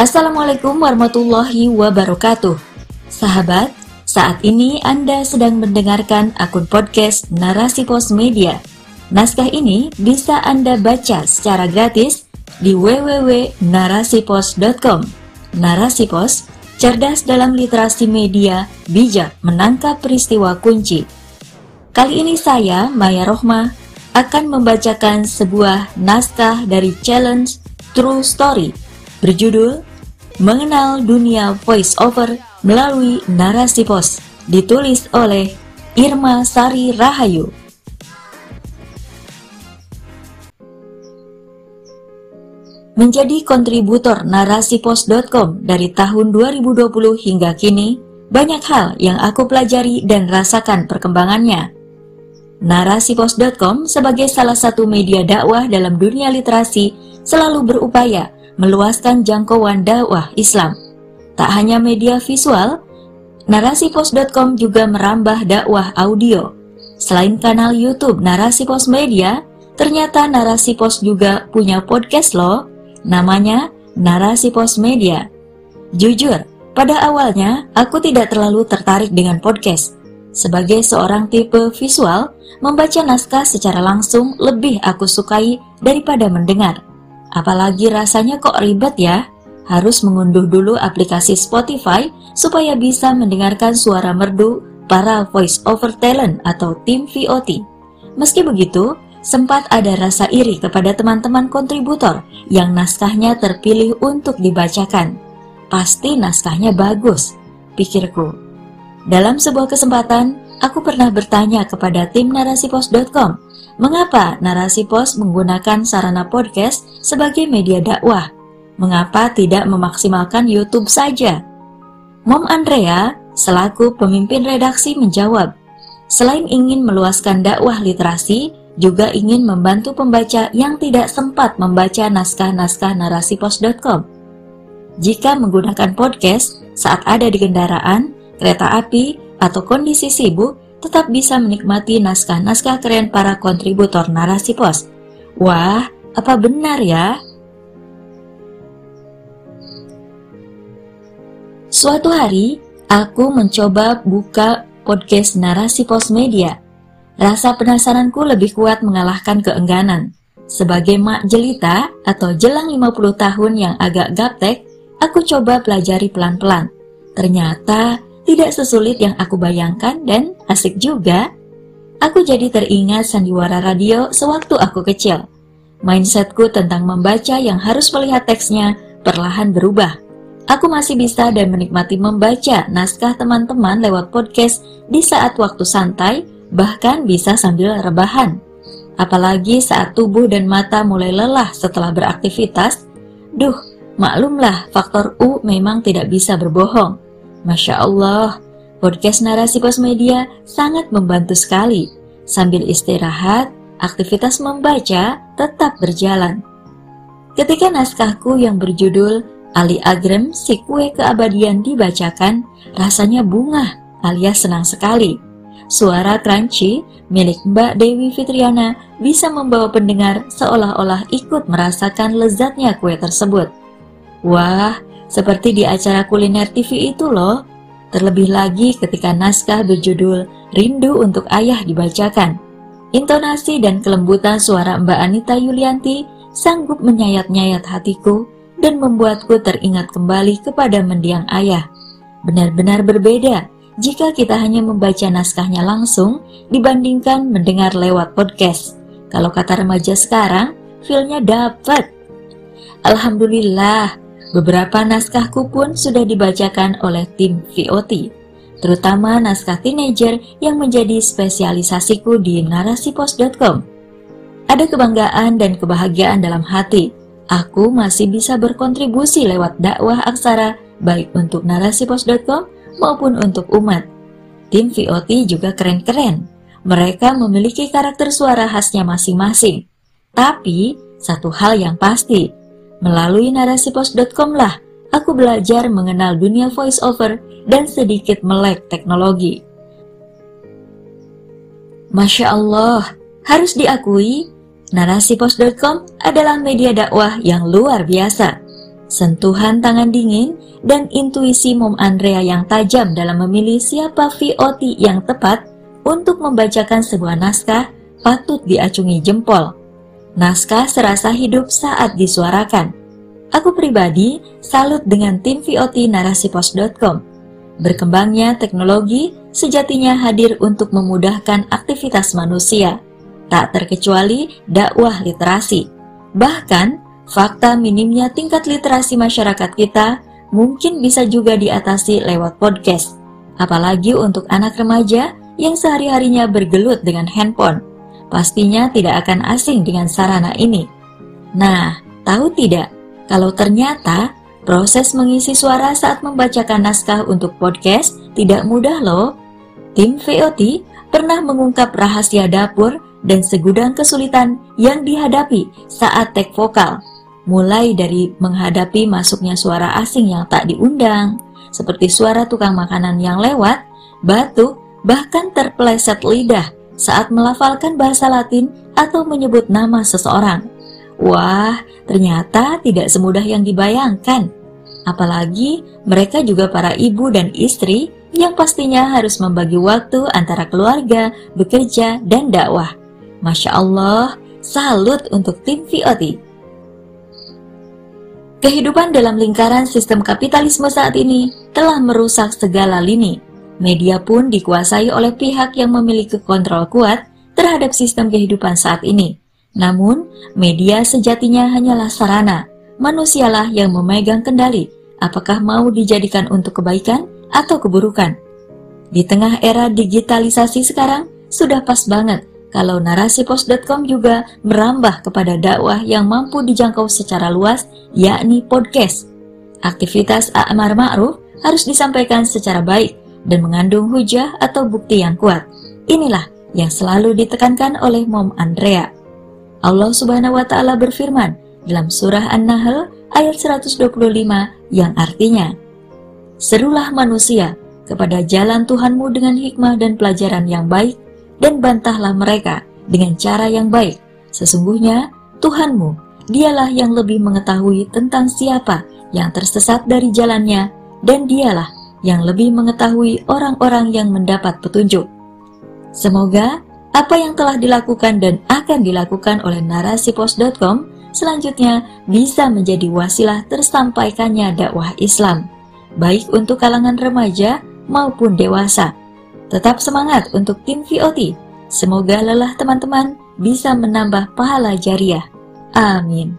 Assalamualaikum warahmatullahi wabarakatuh. Sahabat, saat ini Anda sedang mendengarkan akun podcast Narasi Pos Media. Naskah ini bisa Anda baca secara gratis di www.narasipos.com. Narasi Pos, cerdas dalam literasi media, bijak menangkap peristiwa kunci. Kali ini saya, Maya Rohmah, akan membacakan sebuah naskah dari challenge True Story berjudul Mengenal Dunia Voice Over melalui Narasi Pos ditulis oleh Irma Sari Rahayu. Menjadi kontributor narasipos.com dari tahun 2020 hingga kini, banyak hal yang aku pelajari dan rasakan perkembangannya. Narasipos.com sebagai salah satu media dakwah dalam dunia literasi selalu berupaya meluaskan jangkauan dakwah Islam. Tak hanya media visual, narasipos.com juga merambah dakwah audio. Selain kanal YouTube Narasi Pos Media, ternyata Narasi Pos juga punya podcast loh, namanya Narasi Pos Media. Jujur, pada awalnya aku tidak terlalu tertarik dengan podcast. Sebagai seorang tipe visual, membaca naskah secara langsung lebih aku sukai daripada mendengar. Apalagi rasanya kok ribet ya, harus mengunduh dulu aplikasi Spotify supaya bisa mendengarkan suara merdu para voice over talent atau tim VOT. Meski begitu, sempat ada rasa iri kepada teman-teman kontributor yang naskahnya terpilih untuk dibacakan. Pasti naskahnya bagus, pikirku. Dalam sebuah kesempatan, aku pernah bertanya kepada tim narasipos.com Mengapa Narasi Pos menggunakan sarana podcast sebagai media dakwah? Mengapa tidak memaksimalkan YouTube saja? Mom Andrea, selaku pemimpin redaksi menjawab, selain ingin meluaskan dakwah literasi, juga ingin membantu pembaca yang tidak sempat membaca naskah-naskah narasipos.com. Jika menggunakan podcast saat ada di kendaraan, kereta api, atau kondisi sibuk, tetap bisa menikmati naskah-naskah keren para kontributor narasi pos. Wah, apa benar ya? Suatu hari, aku mencoba buka podcast narasi pos media. Rasa penasaranku lebih kuat mengalahkan keengganan. Sebagai mak jelita atau jelang 50 tahun yang agak gaptek, aku coba pelajari pelan-pelan. Ternyata tidak sesulit yang aku bayangkan dan asik juga. Aku jadi teringat sandiwara radio sewaktu aku kecil. Mindsetku tentang membaca yang harus melihat teksnya perlahan berubah. Aku masih bisa dan menikmati membaca naskah teman-teman lewat podcast di saat waktu santai, bahkan bisa sambil rebahan. Apalagi saat tubuh dan mata mulai lelah setelah beraktivitas, duh, maklumlah faktor U memang tidak bisa berbohong. Masya Allah, podcast Narasi Pos Media sangat membantu sekali. Sambil istirahat, aktivitas membaca tetap berjalan. Ketika naskahku yang berjudul Ali Agrem Si Kue Keabadian dibacakan, rasanya bunga alias senang sekali. Suara crunchy milik Mbak Dewi Fitriana bisa membawa pendengar seolah-olah ikut merasakan lezatnya kue tersebut. Wah, seperti di acara kuliner TV itu loh. Terlebih lagi ketika naskah berjudul Rindu untuk Ayah dibacakan. Intonasi dan kelembutan suara Mbak Anita Yulianti sanggup menyayat-nyayat hatiku dan membuatku teringat kembali kepada mendiang ayah. Benar-benar berbeda jika kita hanya membaca naskahnya langsung dibandingkan mendengar lewat podcast. Kalau kata remaja sekarang, feelnya dapat. Alhamdulillah, Beberapa naskahku pun sudah dibacakan oleh tim VOT, terutama naskah teenager yang menjadi spesialisasiku di narasipos.com. Ada kebanggaan dan kebahagiaan dalam hati. Aku masih bisa berkontribusi lewat dakwah aksara baik untuk narasipos.com maupun untuk umat. Tim VOT juga keren-keren. Mereka memiliki karakter suara khasnya masing-masing. Tapi, satu hal yang pasti, Melalui narasipos.com lah, aku belajar mengenal dunia voice over dan sedikit melek teknologi. Masya Allah, harus diakui, narasipos.com adalah media dakwah yang luar biasa. sentuhan tangan dingin, dan intuisi Mom Andrea yang tajam dalam memilih siapa VOT yang tepat untuk membacakan sebuah naskah patut diacungi jempol. Naskah serasa hidup saat disuarakan. Aku pribadi salut dengan tim VOT narasipos.com. Berkembangnya teknologi sejatinya hadir untuk memudahkan aktivitas manusia, tak terkecuali dakwah literasi. Bahkan, fakta minimnya tingkat literasi masyarakat kita mungkin bisa juga diatasi lewat podcast, apalagi untuk anak remaja yang sehari-harinya bergelut dengan handphone. Pastinya tidak akan asing dengan sarana ini. Nah, tahu tidak, kalau ternyata proses mengisi suara saat membacakan naskah untuk podcast tidak mudah loh. Tim VOT pernah mengungkap rahasia dapur dan segudang kesulitan yang dihadapi saat tek vokal, mulai dari menghadapi masuknya suara asing yang tak diundang, seperti suara tukang makanan yang lewat, batuk, bahkan terpeleset lidah saat melafalkan bahasa Latin atau menyebut nama seseorang. Wah, ternyata tidak semudah yang dibayangkan. Apalagi mereka juga para ibu dan istri yang pastinya harus membagi waktu antara keluarga, bekerja, dan dakwah. Masya Allah, salut untuk tim VOT. Kehidupan dalam lingkaran sistem kapitalisme saat ini telah merusak segala lini. Media pun dikuasai oleh pihak yang memiliki kontrol kuat terhadap sistem kehidupan saat ini. Namun, media sejatinya hanyalah sarana. Manusialah yang memegang kendali apakah mau dijadikan untuk kebaikan atau keburukan. Di tengah era digitalisasi sekarang, sudah pas banget kalau narasipos.com juga merambah kepada dakwah yang mampu dijangkau secara luas, yakni podcast. Aktivitas A'mar Ma'ruf harus disampaikan secara baik dan mengandung hujah atau bukti yang kuat. Inilah yang selalu ditekankan oleh Mom Andrea. Allah Subhanahu wa taala berfirman dalam surah An-Nahl ayat 125 yang artinya, Serulah manusia kepada jalan Tuhanmu dengan hikmah dan pelajaran yang baik, dan bantahlah mereka dengan cara yang baik. Sesungguhnya Tuhanmu, dialah yang lebih mengetahui tentang siapa yang tersesat dari jalannya, dan dialah yang lebih mengetahui orang-orang yang mendapat petunjuk. Semoga apa yang telah dilakukan dan akan dilakukan oleh narasipos.com selanjutnya bisa menjadi wasilah tersampaikannya dakwah Islam, baik untuk kalangan remaja maupun dewasa Tetap semangat untuk tim VOT. Semoga lelah teman-teman bisa menambah pahala jariah. Amin.